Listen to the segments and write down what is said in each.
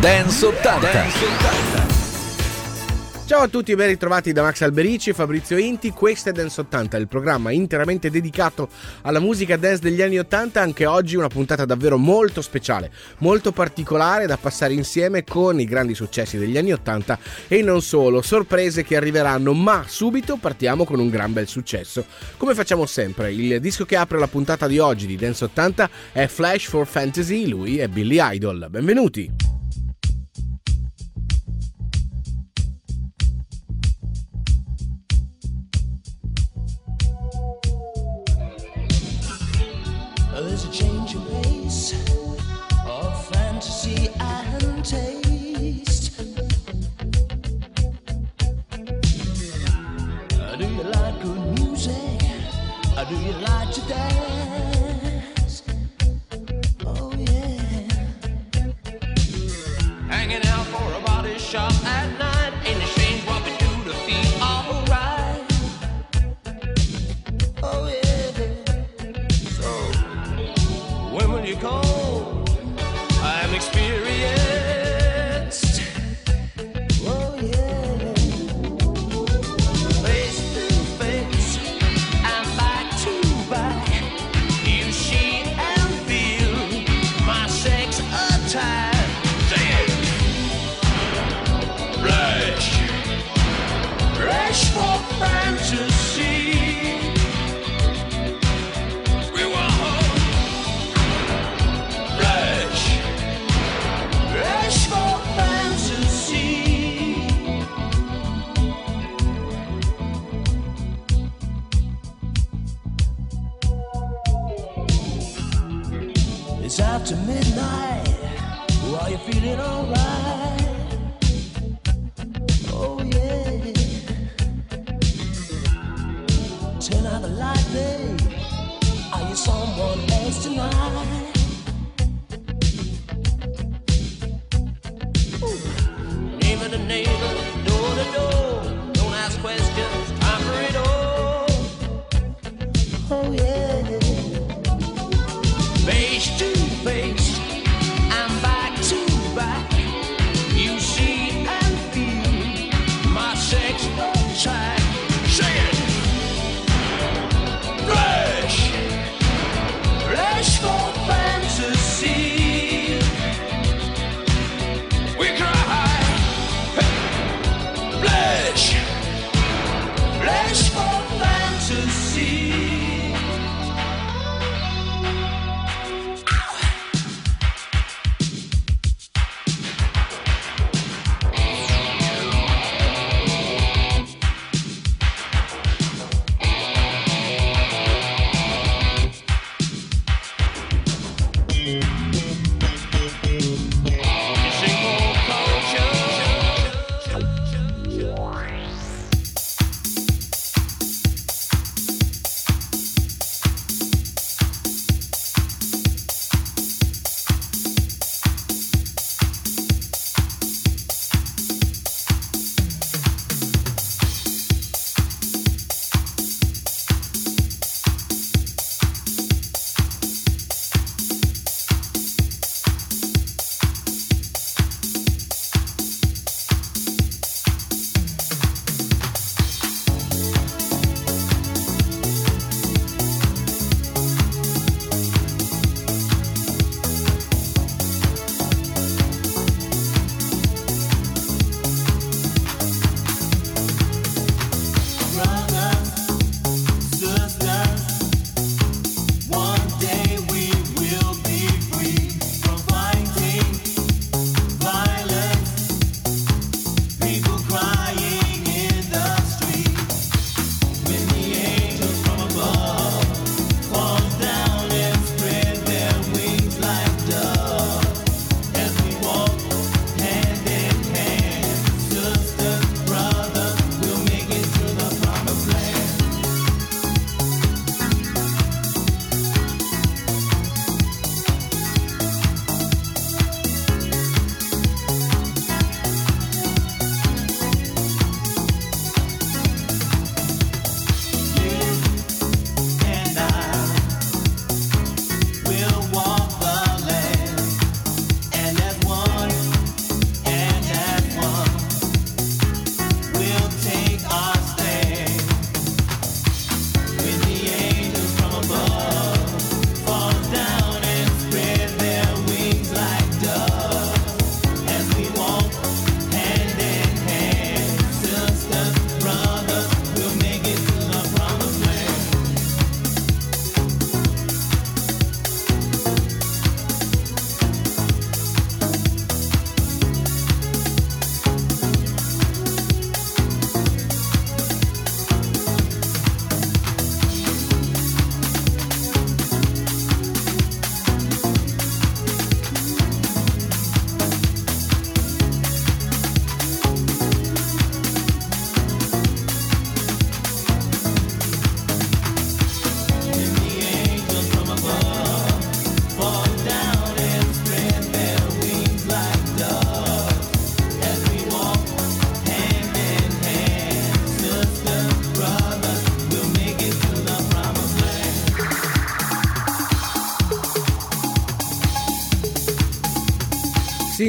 Dance 80. Dance 80. Ciao a tutti e ben ritrovati da Max Alberici e Fabrizio Inti, questo è Dance 80, il programma interamente dedicato alla musica dance degli anni 80, anche oggi una puntata davvero molto speciale, molto particolare da passare insieme con i grandi successi degli anni 80 e non solo, sorprese che arriveranno, ma subito partiamo con un gran bel successo. Come facciamo sempre, il disco che apre la puntata di oggi di Dance 80 è Flash for Fantasy, lui è Billy Idol. Benvenuti! Do you lie today?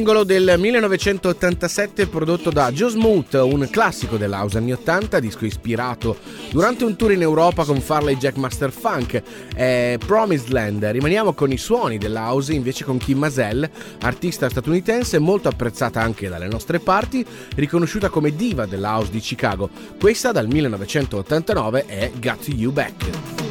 Singolo del 1987 prodotto da Joe Smooth, un classico dell'house anni 80, disco ispirato durante un tour in Europa con Farley Jackmaster Funk e Promised Land. Rimaniamo con i suoni dell'house invece con Kim Mazell, artista statunitense molto apprezzata anche dalle nostre parti, riconosciuta come diva dell'house di Chicago. Questa dal 1989 è Got You Back.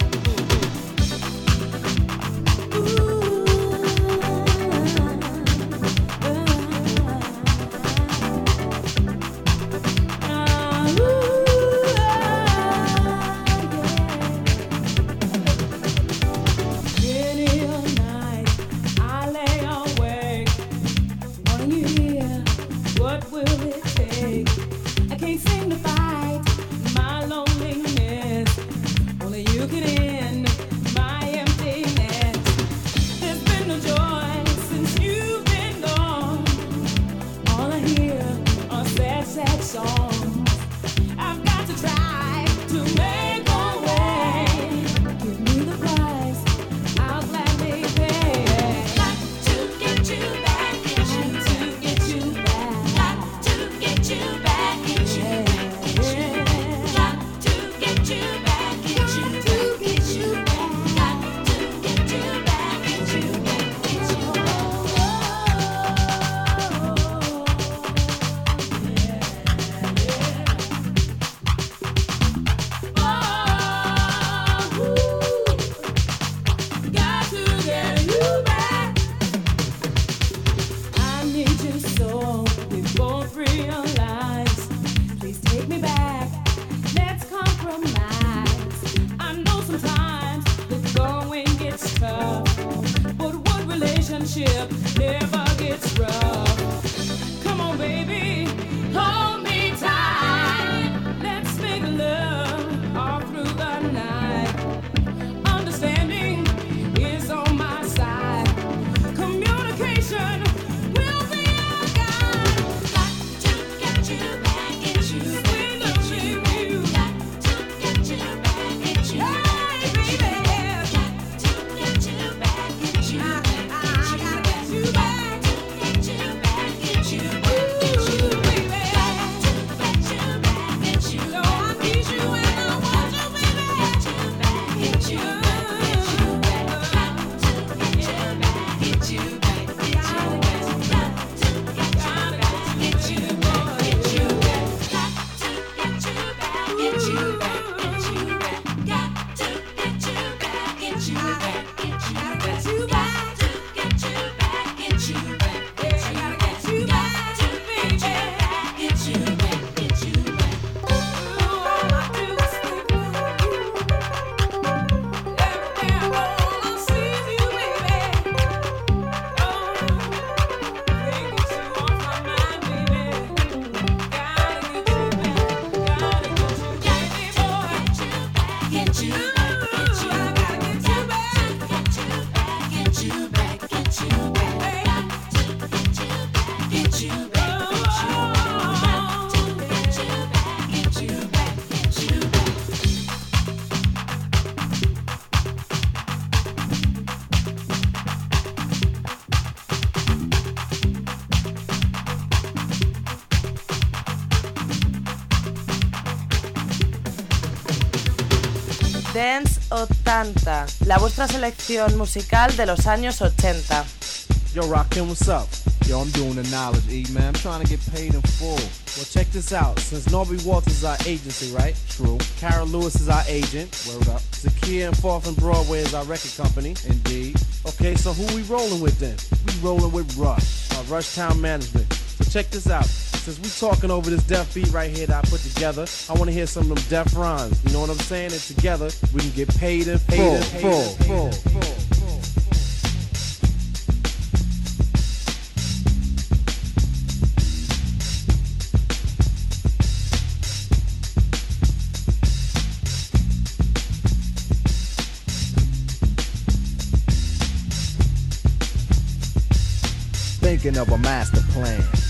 80, la vuestra selección musical de los años 80. Yo, Rockin', what's up? Yo, I'm doing the knowledge, E, man. I'm trying to get paid in full. Well, check this out. Since Norby Walters is our agency, right? True. Carol Lewis is our agent. Word up. Zakia and Fourth and Broadway is our record company. Indeed. Okay, so who we rolling with then? We rolling with Rush, our Rush Town Management. So check this out. Since we talking over this deaf beat right here that I put together, I want to hear some of them deaf rhymes. You know what I'm saying? And together we can get paid in full, full, full, full. thinking of a master plan.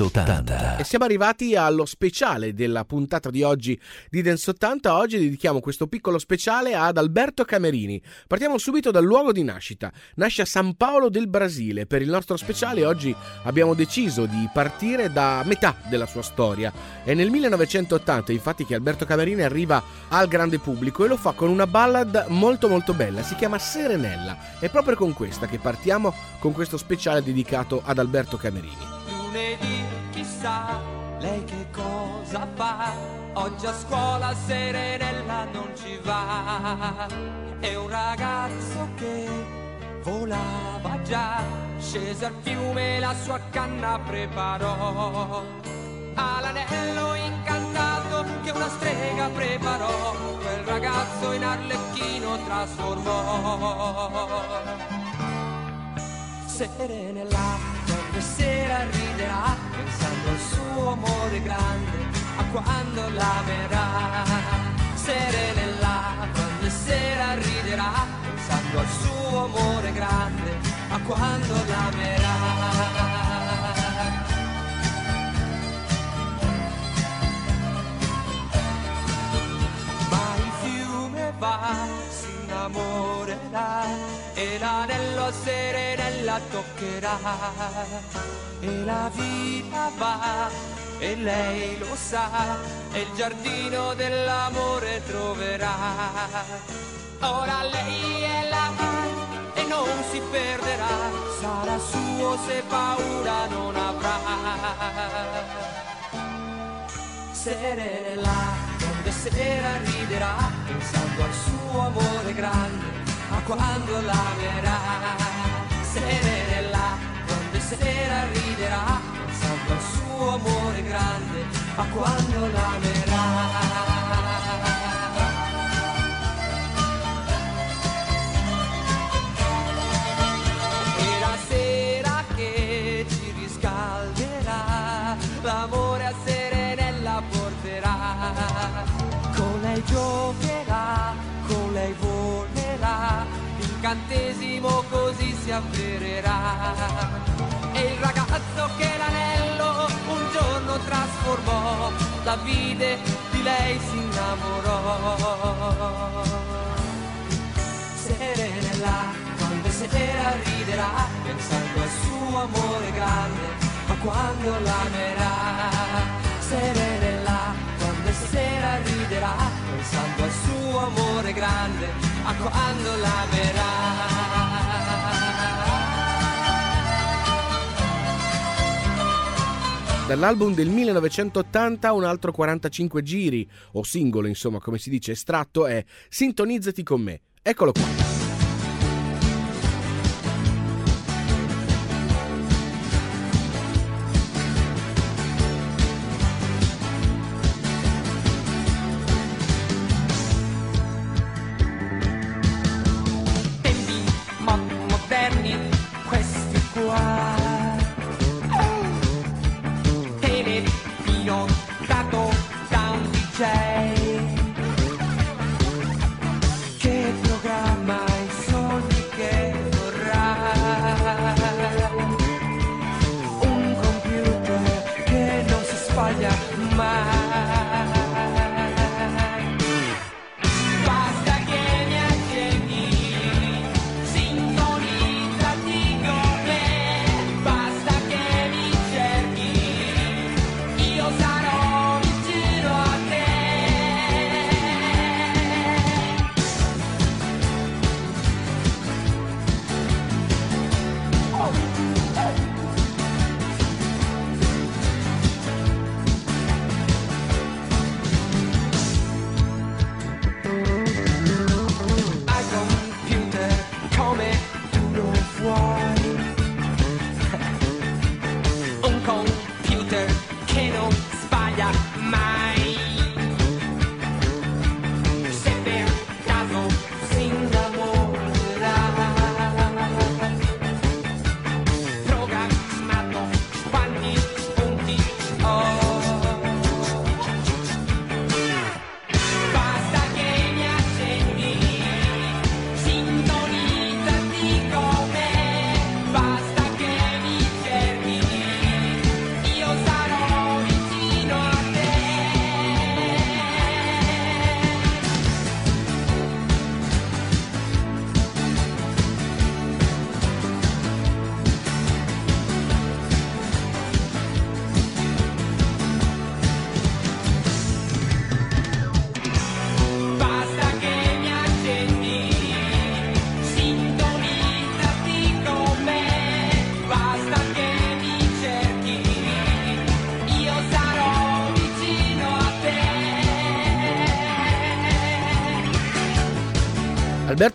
Dance 80. E siamo arrivati allo speciale della puntata di oggi di Dance 80. Oggi dedichiamo questo piccolo speciale ad Alberto Camerini. Partiamo subito dal luogo di nascita. Nasce a San Paolo del Brasile. Per il nostro speciale oggi abbiamo deciso di partire da metà della sua storia. È nel 1980 infatti che Alberto Camerini arriva al grande pubblico e lo fa con una ballad molto molto bella. Si chiama Serenella. È proprio con questa che partiamo con questo speciale dedicato ad Alberto Camerini lunedì, chissà lei che cosa fa. Oggi a scuola Serenella non ci va. È un ragazzo che volava già, scese al fiume la sua canna preparò. All'anello incantato che una strega preparò, quel ragazzo in arlecchino trasformò. Serenella qualche sera riderà pensando al suo amore grande, a quando l'amerà. Serenella, quando sera riderà pensando al suo amore grande, a quando l'amerà. Va, si innamorerà e l'anello a serenella toccherà. E la vita va e lei lo sa e il giardino dell'amore troverà. Ora lei è là e non si perderà sarà suo se paura non avrà. Serenella donde sera riderà pensando al suo amore grande quando l'amerà. Serenella, quando sera riderà, pensando al suo amore grande, a quando l'amerà. L'incantesimo così si avvererà. E il ragazzo che l'anello un giorno trasformò, la vide, di lei si innamorò. Serenella, quando sera riderà, pensando al suo amore grande, ma quando l'amerà. Serenella, quando sera riderà, pensando al suo amore grande, a quando l'amerà. Dall'album del 1980 un altro 45 giri, o singolo insomma come si dice estratto, è Sintonizzati con me. Eccolo qua.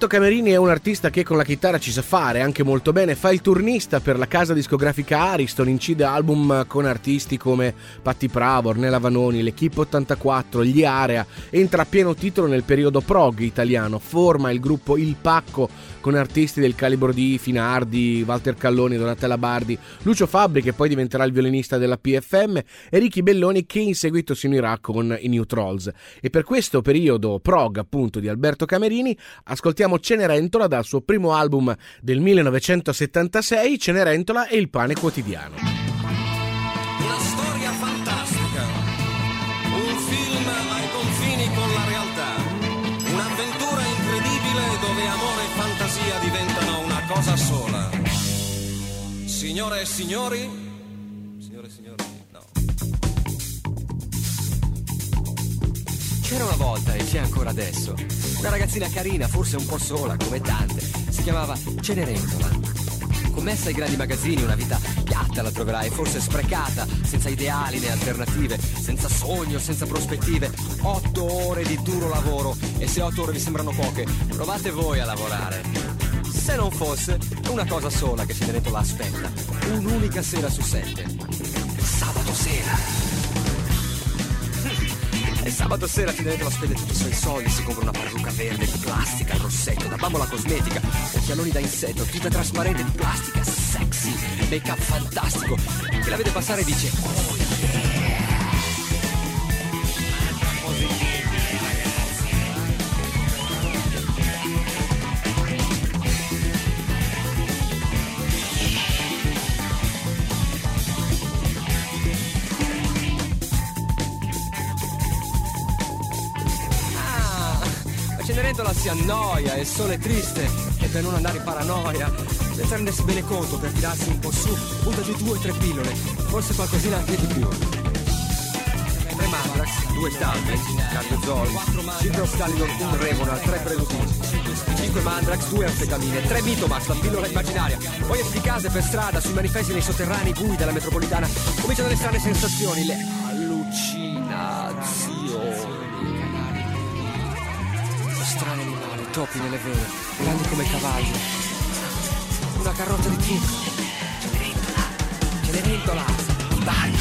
Alberto Camerini è un artista che con la chitarra ci sa fare anche molto bene, fa il turnista per la casa discografica Ariston, incide album con artisti come Patti Pravo, Ornella Vanoni, l'Equipe 84, gli Area, entra a pieno titolo nel periodo prog italiano, forma il gruppo Il Pacco con artisti del calibro di Finardi, Walter Calloni, Donatella Bardi, Lucio Fabri che poi diventerà il violinista della PFM e Ricky Belloni che in seguito si unirà con i New Trolls. E per questo periodo prog appunto di Alberto Camerini ascoltiamo Cenerentola dal suo primo album del 1976, Cenerentola e il pane quotidiano. Signore e signori, signore e signori, no. C'era una volta e c'è ancora adesso. Una ragazzina carina, forse un po' sola, come tante. Si chiamava Cenerentola. Commessa ai grandi magazzini, una vita piatta la troverai, forse sprecata, senza ideali né alternative, senza sogno, senza prospettive. Otto ore di duro lavoro e se otto ore vi sembrano poche, provate voi a lavorare. Se non fosse, una cosa sola che Cenerentola aspetta. Un'unica sera su sette. Sabato sera. E sabato sera Cenerentola spende tutti i suoi soldi, si compra una parrucca verde di plastica, il rossetto, da bambola cosmetica, occhialoni da insetto, tuta trasparente di plastica, sexy, make up fantastico. Chi la vede passare dice, oh si annoia, e il sole è triste e per non andare in paranoia, senza rendersi bene conto per tirarsi un po' su, butta giù due o tre pillole, forse qualcosina anche di più. Tre Mandrax, due stalmi, cardiozol, cinque oscalidon, un Remonal, tre preludini, cinque Mandrax, due anfetamine, tre Mitomax, la pillola immaginaria, poi di case per strada, sui manifesti nei sotterranei bui della metropolitana, cominciano le strane sensazioni, le allucinazioni. Topi nelle vene, grandi come cavalli. Una carrozza di zucchero. Cenerentola, Cenerentola, bagno.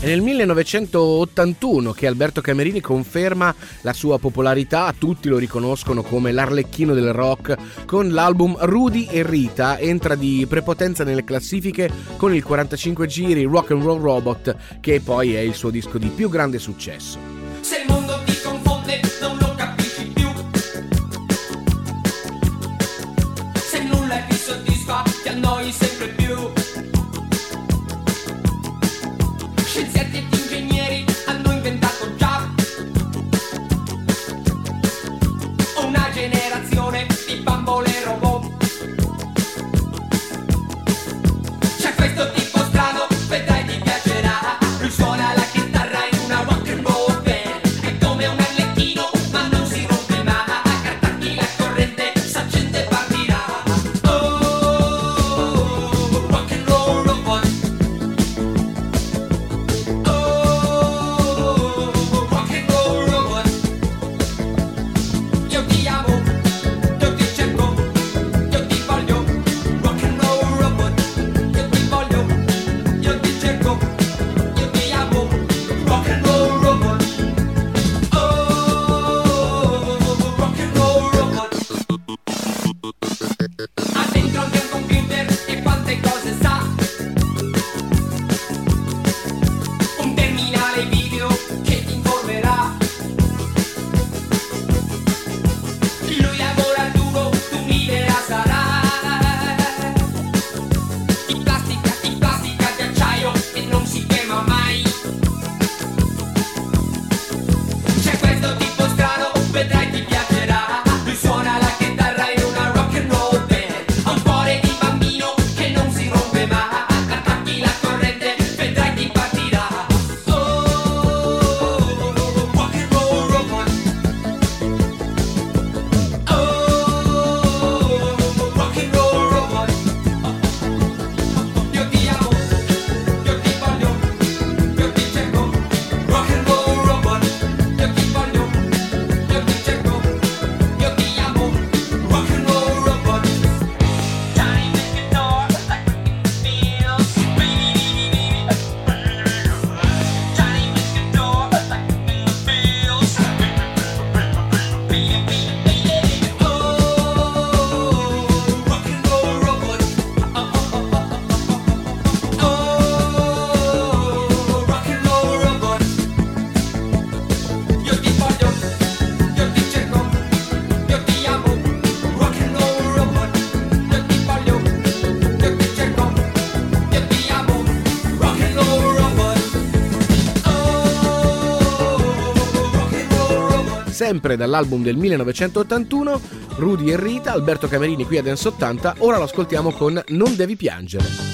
È nel 1981 che Alberto Camerini conferma la sua popolarità, tutti lo riconoscono come l'arlecchino del rock, con l'album Rudy e Rita entra di prepotenza nelle classifiche con il 45 giri Rock and Roll Robot, che poi è il suo disco di più grande successo. Sempre dall'album del 1981, Rudy e Rita, Alberto Camerini qui a Dance 80, ora lo ascoltiamo con Non devi piangere.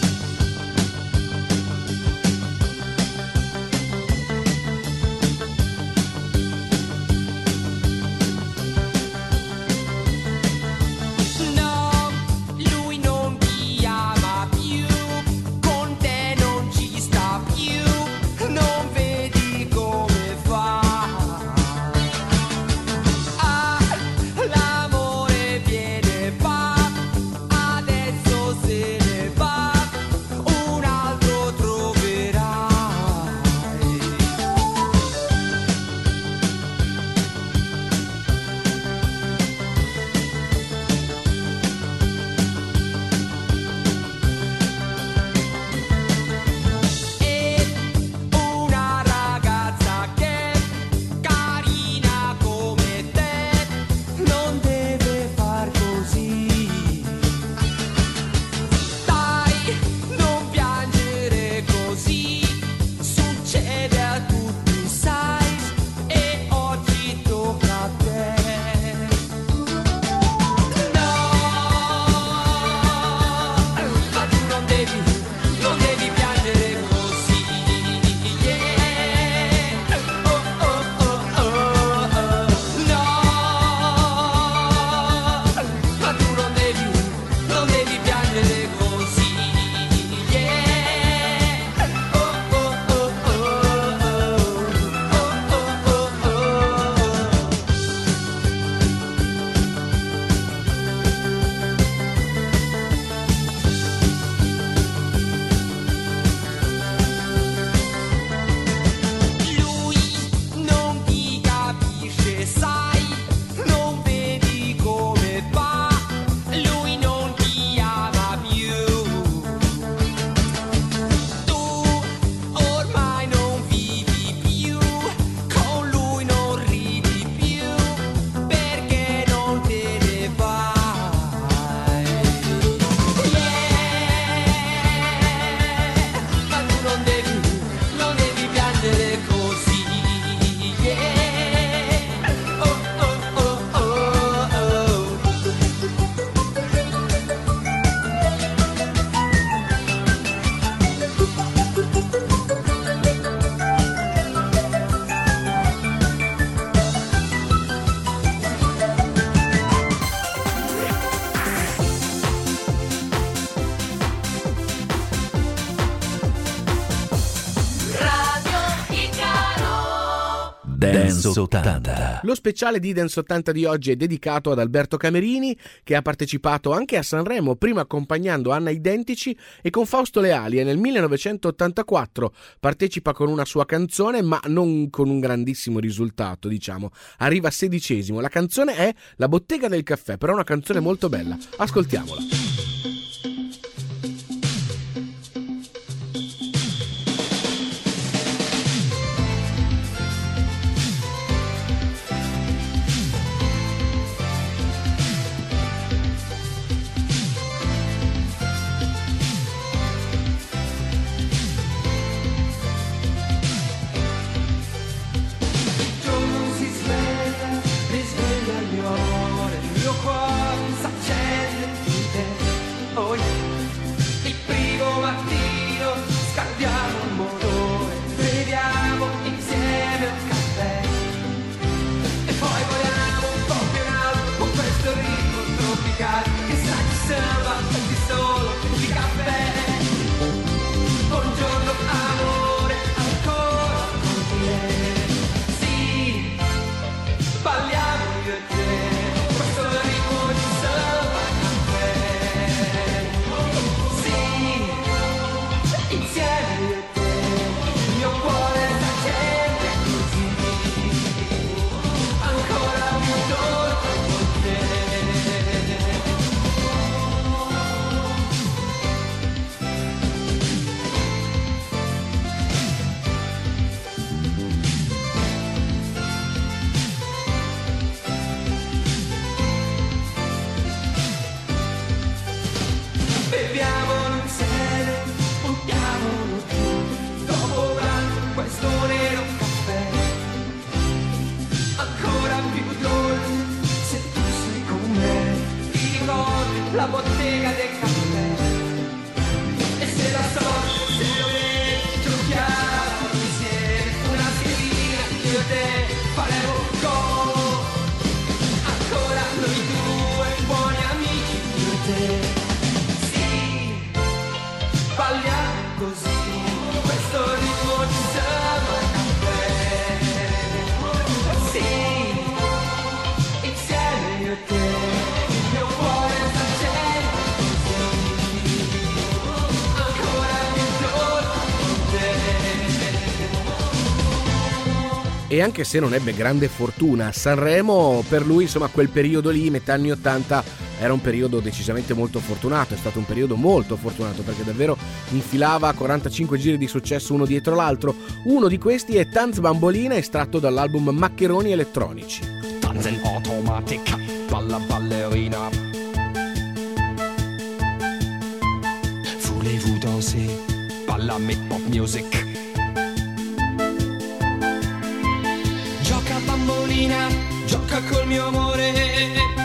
80. Lo speciale di Dance 80 di oggi è dedicato ad Alberto Camerini, che ha partecipato anche a Sanremo, prima accompagnando Anna Identici e con Fausto Leali e nel 1984 partecipa con una sua canzone, ma non con un grandissimo risultato, diciamo. Arriva sedicesimo. La canzone è La bottega del caffè, però è una canzone molto bella. Ascoltiamola. anche se non ebbe grande fortuna a Sanremo, per lui insomma quel periodo lì, metà anni 80, era un periodo decisamente molto fortunato, è stato un periodo molto fortunato perché davvero infilava 45 giri di successo uno dietro l'altro, uno di questi è Tanz Bambolina estratto dall'album Maccheroni Elettronici. Tanzen automatica, balla ballerina. Voulez-vous danser? Balla make pop music. tocca col mio amore.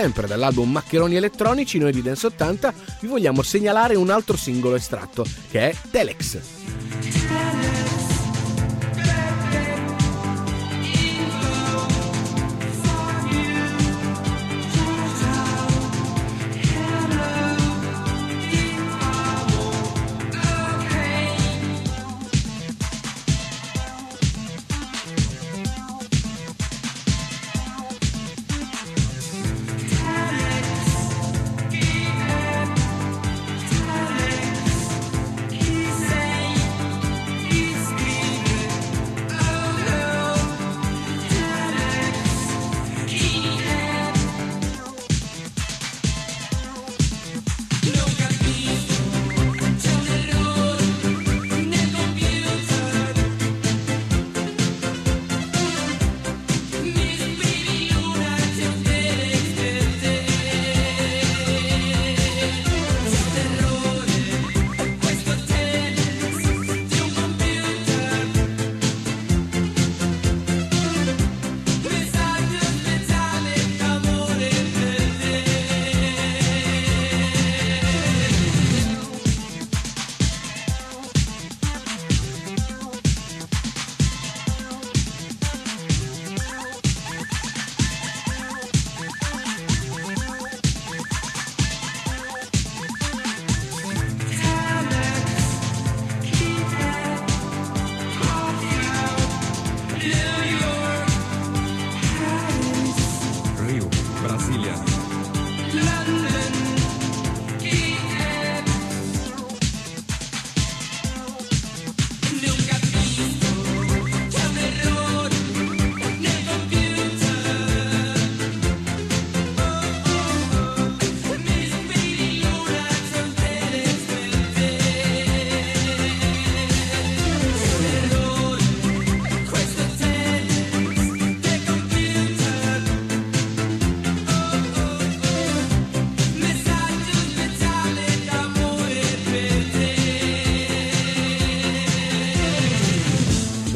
Sempre dall'album Maccheroni elettronici, noi di Dance 80 vi vogliamo segnalare un altro singolo estratto, che è Telex.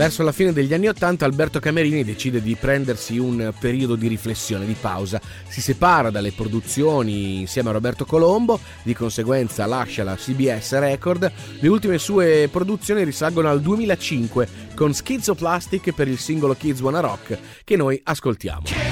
Verso la fine degli anni Ottanta Alberto Camerini decide di prendersi un periodo di riflessione, di pausa. Si separa dalle produzioni insieme a Roberto Colombo, di conseguenza lascia la CBS Record. Le ultime sue produzioni risalgono al 2005 con Schizoplastic per il singolo Kids Wanna Rock che noi ascoltiamo.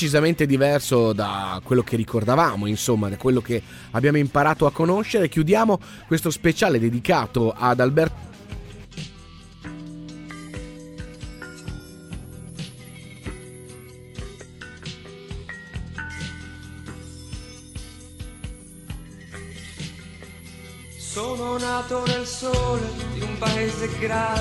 Decisamente diverso da quello che ricordavamo, insomma, da quello che abbiamo imparato a conoscere. Chiudiamo questo speciale dedicato ad Alberto. Sono nato nel sole di un paese grande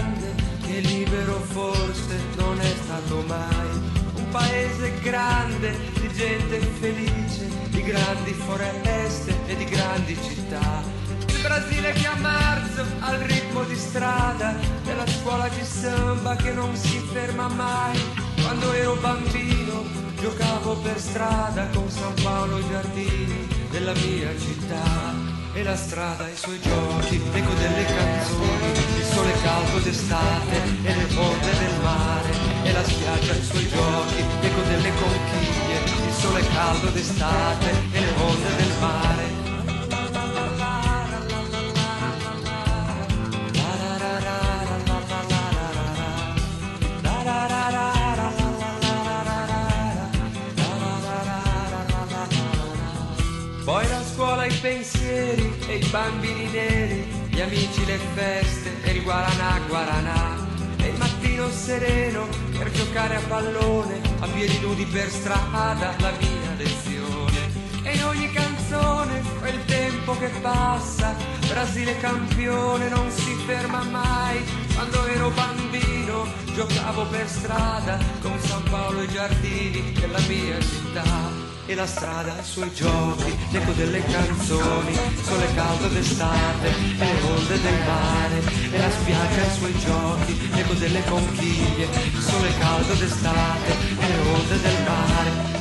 gente felice, di grandi foreste e di grandi città. Il Brasile che a marzo al ritmo di strada della scuola di samba che non si ferma mai. Quando ero bambino giocavo per strada con San Paolo giardini della mia città. E la strada i suoi giochi, l'eco delle canzoni, il sole caldo d'estate e le onde del mare. E la spiaggia i suoi giochi, l'eco delle conchiglie, sole caldo d'estate e le onde del mare. Poi la scuola, i pensieri e i bambini neri, gli amici, le feste e il guaranà, guaranà. E il mattino sereno per giocare a pallone, a piedi nudi per strada, la mia lezione. E in ogni canzone quel tempo che passa, Brasile campione non si ferma mai. Quando ero bambino giocavo per strada con San Paolo e i giardini della mia città. E la strada, i suoi giochi, l'eco delle canzoni, sole caldo d'estate e le onde del mare. E la spiaggia, i suoi giochi, l'eco delle conchiglie, sole caldo d'estate e le onde del mare.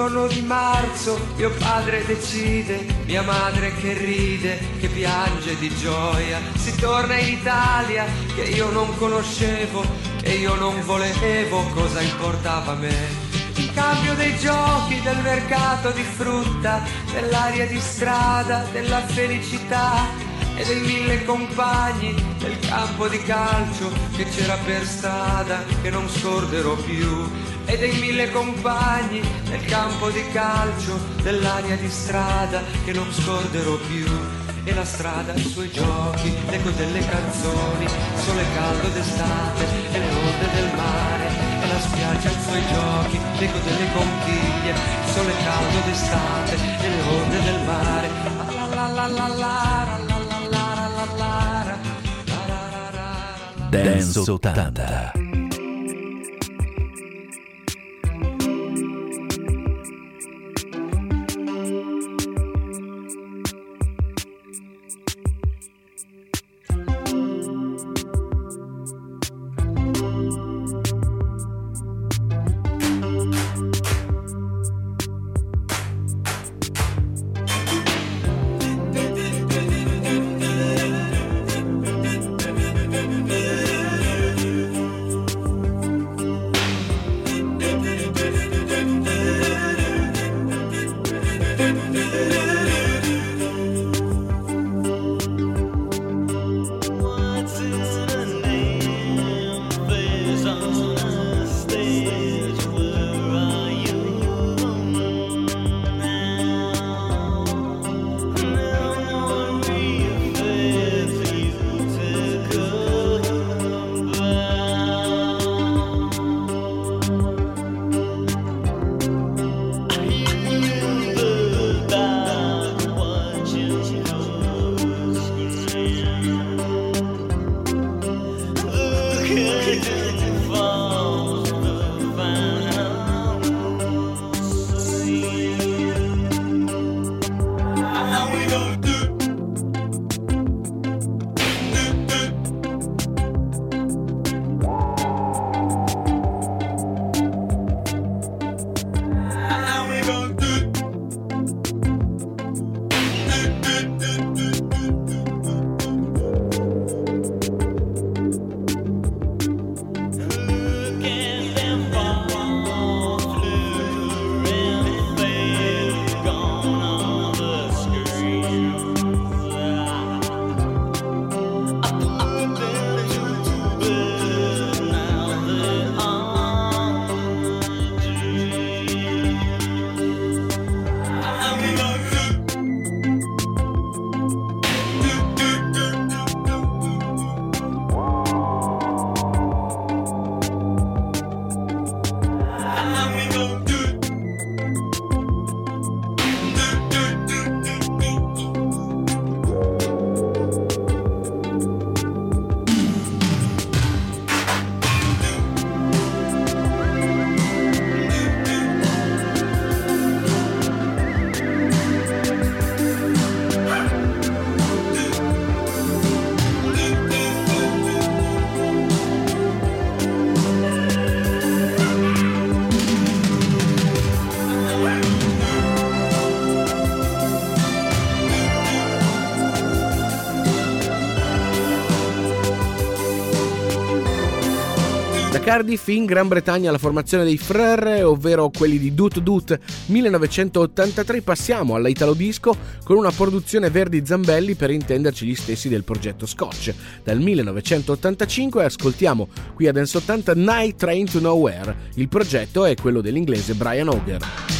Giorno di marzo mio padre decide, mia madre che ride, che piange di gioia. Si torna in Italia che io non conoscevo, che io non volevo, cosa importava a me. In cambio dei giochi, del mercato di frutta, dell'aria di strada, della felicità e dei mille compagni del campo di calcio che c'era per strada che non scorderò più e dei mille compagni del campo di calcio dell'aria di strada che non scorderò più e la strada, i suoi giochi, l'eco delle canzoni, sole caldo d'estate e le onde del mare, e la spiaggia, i suoi giochi, l'eco delle conchiglie, sole caldo d'estate e le onde del mare. La la la la la la la Dance 80. Cardiff in Gran Bretagna la formazione dei Frere, ovvero quelli di Dut Dut 1983, passiamo alla Italo Disco con una produzione Verdi Zambelli per intenderci gli stessi del progetto Scotch. Dal 1985 ascoltiamo qui a Dance 80 Night Train to Nowhere. Il progetto è quello dell'inglese Brian Auger.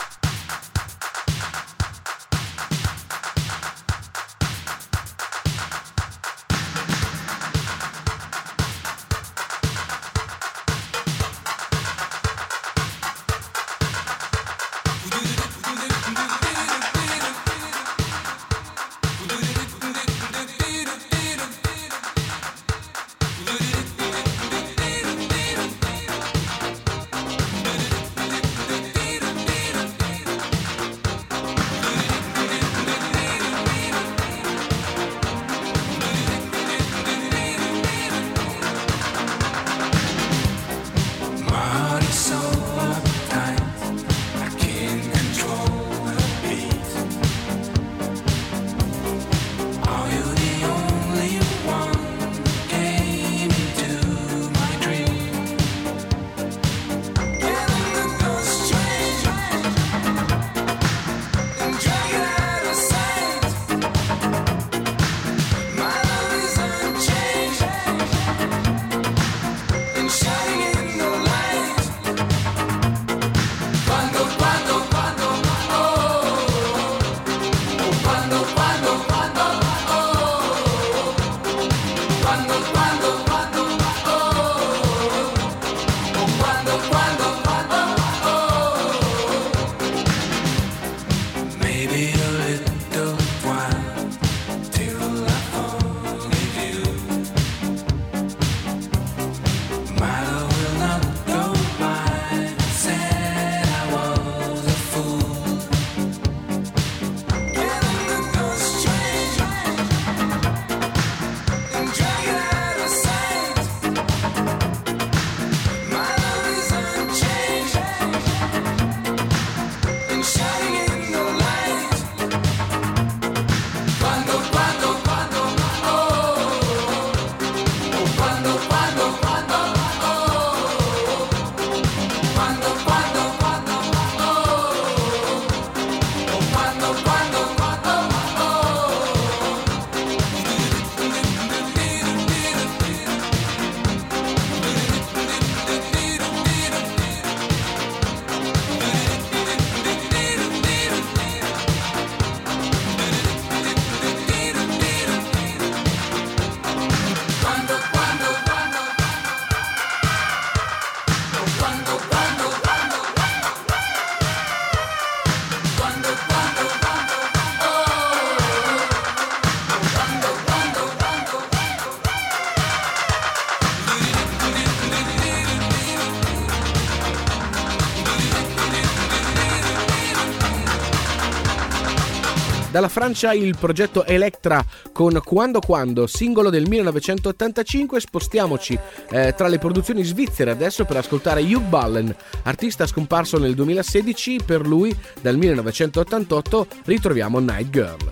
Dalla Francia il progetto Electra con Quando Quando, singolo del 1985. Spostiamoci eh, tra le produzioni svizzere adesso per ascoltare Hugh Ballen, artista scomparso nel 2016. Per lui, dal 1988, ritroviamo Night Girl.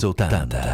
Sultanda.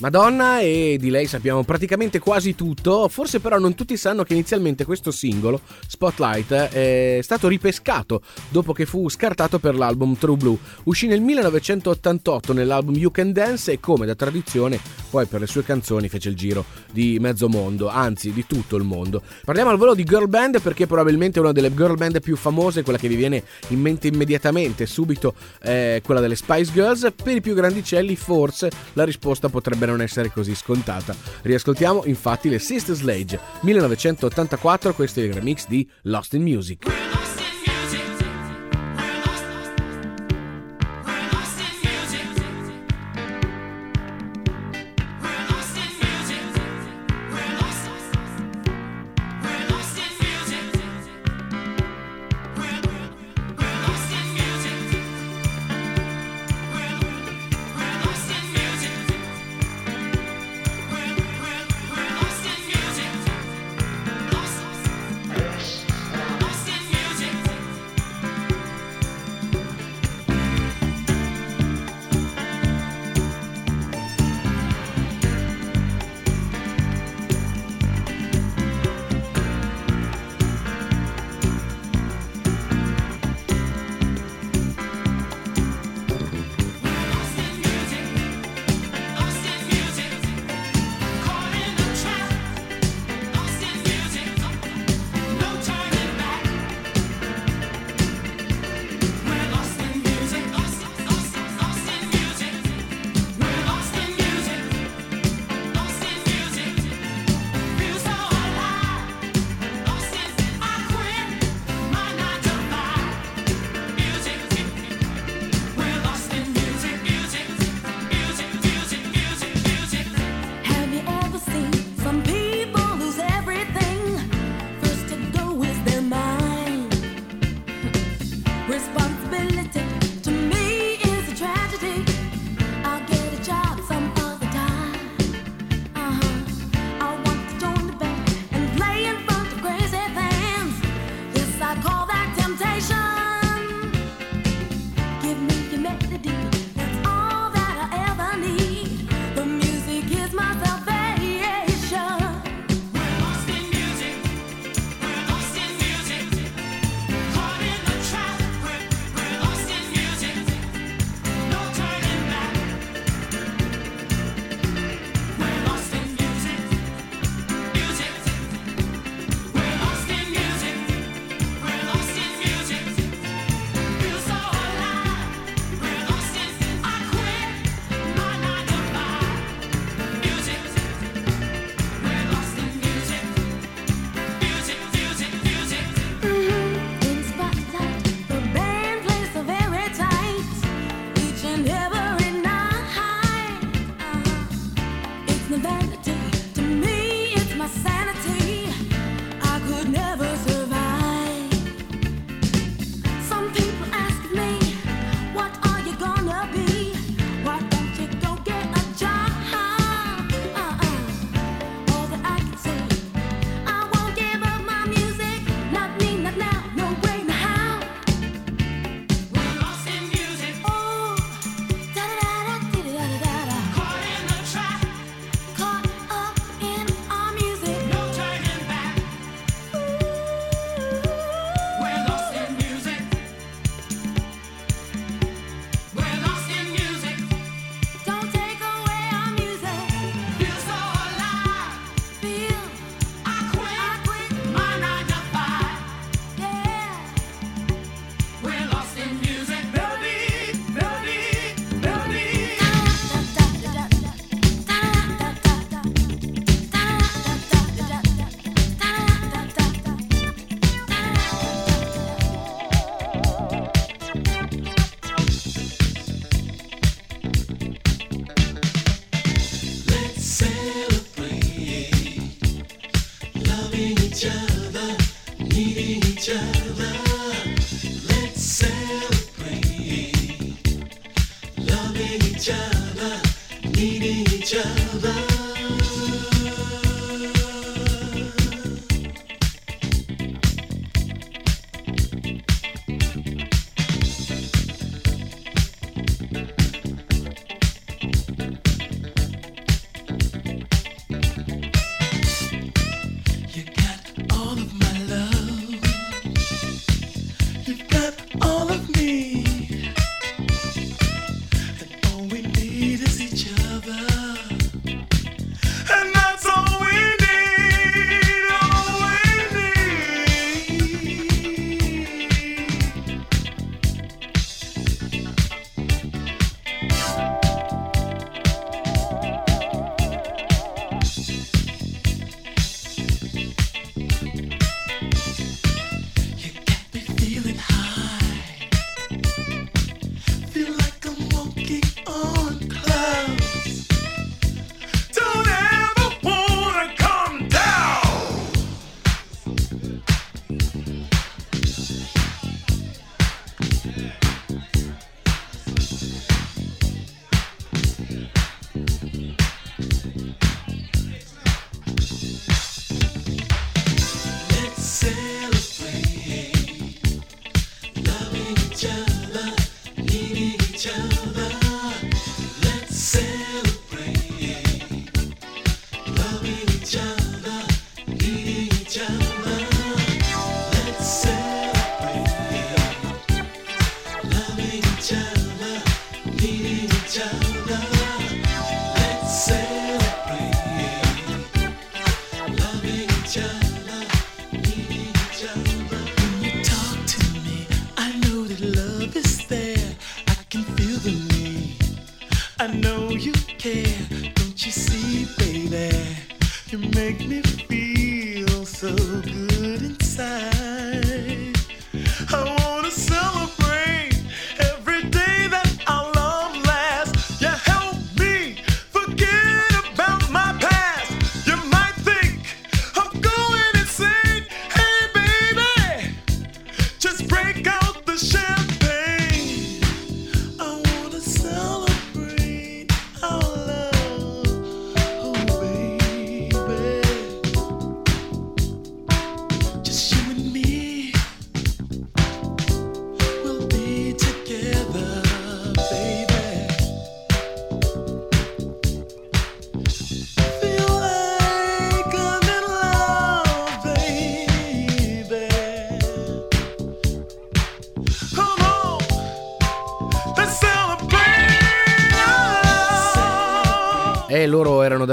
Madonna e di lei sappiamo praticamente quasi tutto, forse però non tutti sanno che inizialmente questo singolo, Spotlight, eh, è stato ripescato dopo che fu scartato per l'album True Blue. Uscì nel 1988 nell'album You Can Dance e come da tradizione poi per le sue canzoni fece il giro di mezzo mondo, anzi di tutto il mondo. Parliamo al volo di girl band perché probabilmente una delle girl band più famose, quella che vi viene in mente immediatamente, subito, è quella delle Spice Girls. Per i più grandicelli forse la risposta potrebbe non essere così scontata. Riascoltiamo infatti le Sister Sledge 1984, questo è il remix di Lost in Music.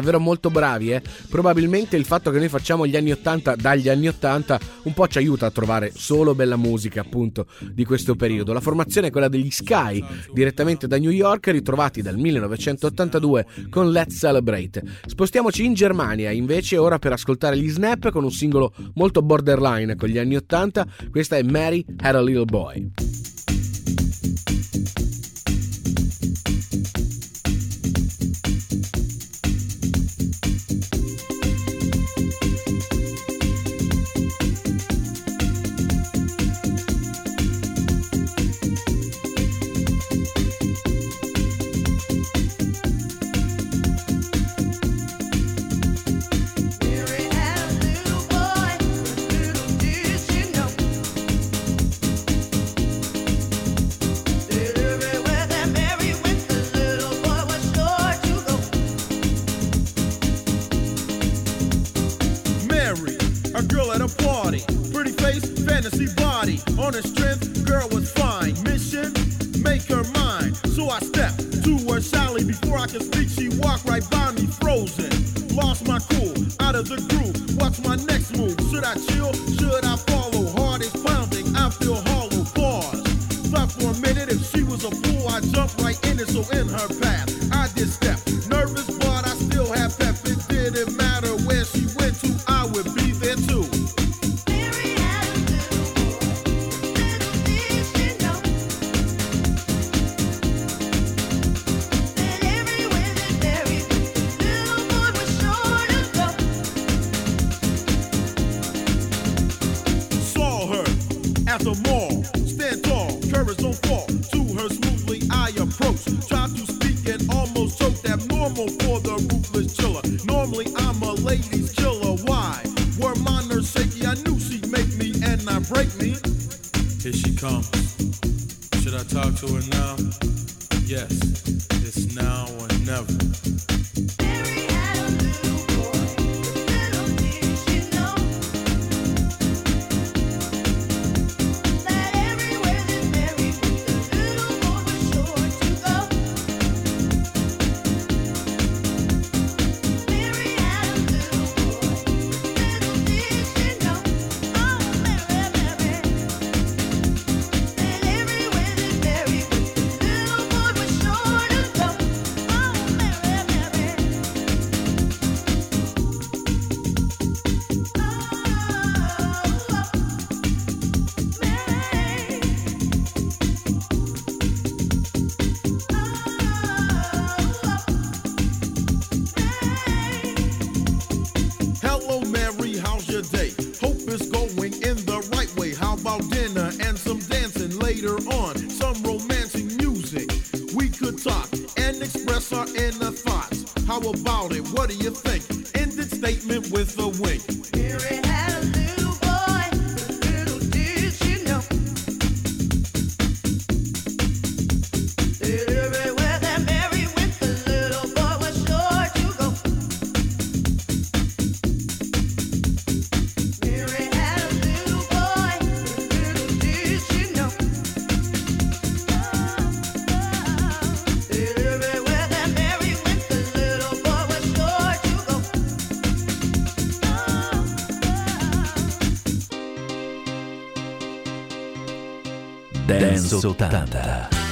davvero molto bravi, eh. probabilmente il fatto che noi facciamo gli anni 80 dagli anni 80 un po' ci aiuta a trovare solo bella musica appunto di questo periodo. La formazione è quella degli Sky, direttamente da New York, ritrovati dal 1982 con Let's Celebrate. Spostiamoci in Germania invece ora per ascoltare gli Snap con un singolo molto borderline con gli anni 80, questa è Mary Had a Little Boy. cool, out of the groove. What's my next move? Should I chill? Should I follow? Heart is pounding, I feel hollow. Pause. Stop for a minute if she was a fool, I'd jump right in it, so in her path. Dance 80.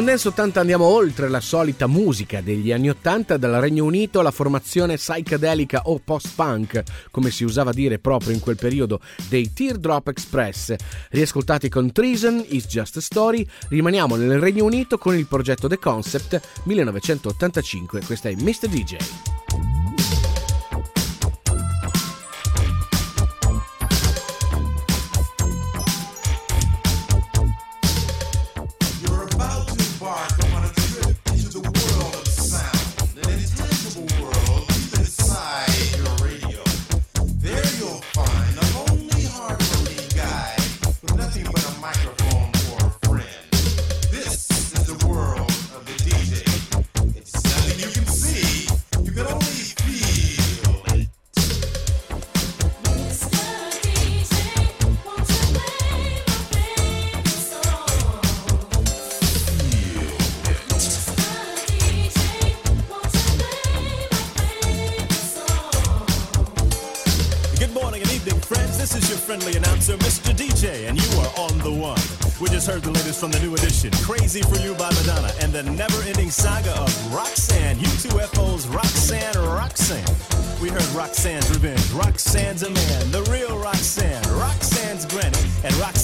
con condenso 80 andiamo oltre la solita musica degli anni 80 dal Regno Unito alla formazione psychedelica o post-punk, come si usava dire proprio in quel periodo, dei Teardrop Express. Riascoltati con Treason, It's Just a Story, rimaniamo nel Regno Unito con il progetto The Concept 1985. Questa è Mr. DJ.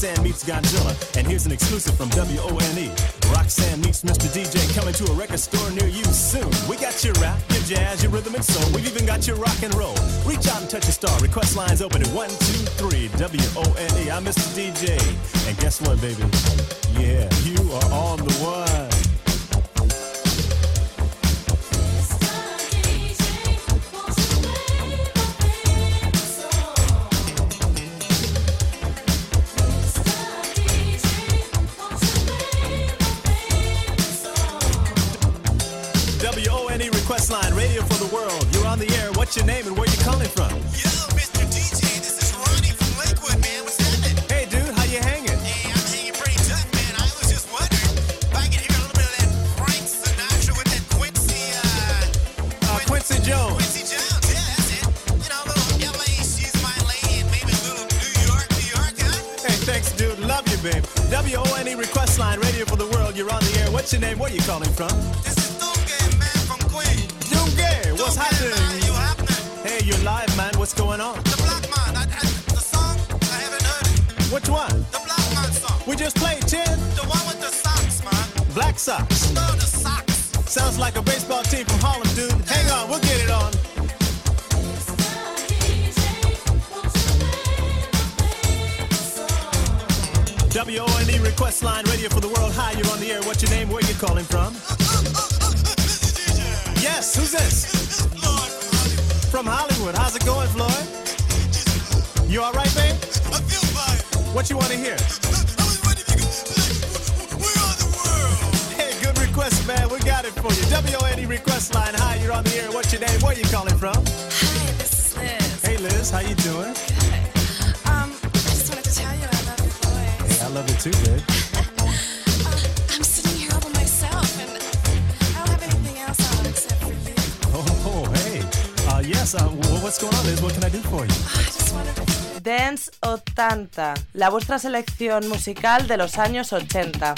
Roxanne meets Godzilla. And here's an exclusive from WONE. Roxanne meets Mr. DJ coming to a record store near you soon. We got your rap, your jazz, your rhythm and soul. We've even got your rock and roll. Reach out and touch a star. Request lines open at 123 WONE. I'm Mr. DJ. And guess what, baby? Yeah, you are on the one. What's your name and where you calling from? Yo, Mr. DJ, this is Ronnie from Lakewood, man. What's happening? Hey, dude, how you hanging? Hey, I'm hanging pretty tough, man. I was just wondering if I could hear a little bit of that Frank Sinatra with that Quincy, uh, Uh, Quincy Jones. Quincy Jones. Yeah, that's it. You know, a little LA, she's my lady, and maybe a little New York, New York, huh? Hey, thanks, dude. Love you, babe. WONE E request line, radio for the world. You're on the air. What's your name? Where you calling from? This is Dunga, man, from Queen. Dunga, what's happening? You happening? Hey, you're live, man. What's going on? The Black Man, I, I, the song, I haven't heard it. Which one? The Black Man song. We just played, Chin. The one with the socks, man. Black Sox. No, the socks. Sounds like a baseball team from Harlem, dude. Hang on, we'll get it on. WONE E request line, radio for the world. Hi, you're on the air. What's your name? Where you calling from? Yes, who's this? From Hollywood. How's it going, Floyd? You all right, babe? I feel fine. What you want to hear? Hey, good request, man. We got it for you. WONE request line. Hi, you're on the air. What's your name? Where you calling from? Hi, this is Liz. Hey, Liz. How you doing? Good. Um, I just wanted to tell you I love your voice. Hey, I love you too, babe. What's going on, Liz? What can I do for you? Dance 80, la vuestra selección musical de los años 80.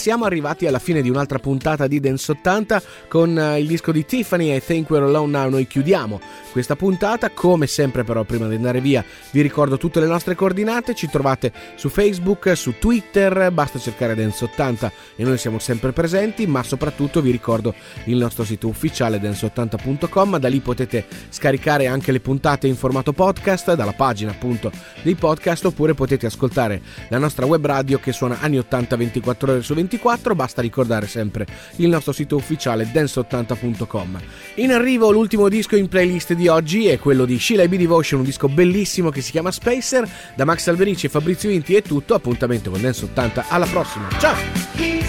Siamo arrivati alla fine di un'altra puntata di Dance 80 con eh, il disco di Tiffany e Think We're Alone Now. Noi chiudiamo questa puntata. Come sempre, però, prima di andare via, vi ricordo tutte le nostre coordinate. Ci trovate su Facebook, su Twitter, basta cercare Dance 80 e noi siamo sempre presenti. Ma soprattutto vi ricordo il nostro sito ufficiale dance80.com. Da lì potete scaricare anche le puntate in formato podcast dalla pagina appunto dei podcast oppure potete ascoltare la nostra web radio che suona anni 80 24 ore su 24. Basta ricordare sempre il nostro sito ufficiale dance80.com. In arrivo l'ultimo disco in playlist di oggi è quello di Sheila B Devotion, un disco bellissimo che si chiama Spacer. Da Max Alberici e Fabrizio Inti è tutto. Appuntamento con Dance 80. Alla prossima. Ciao!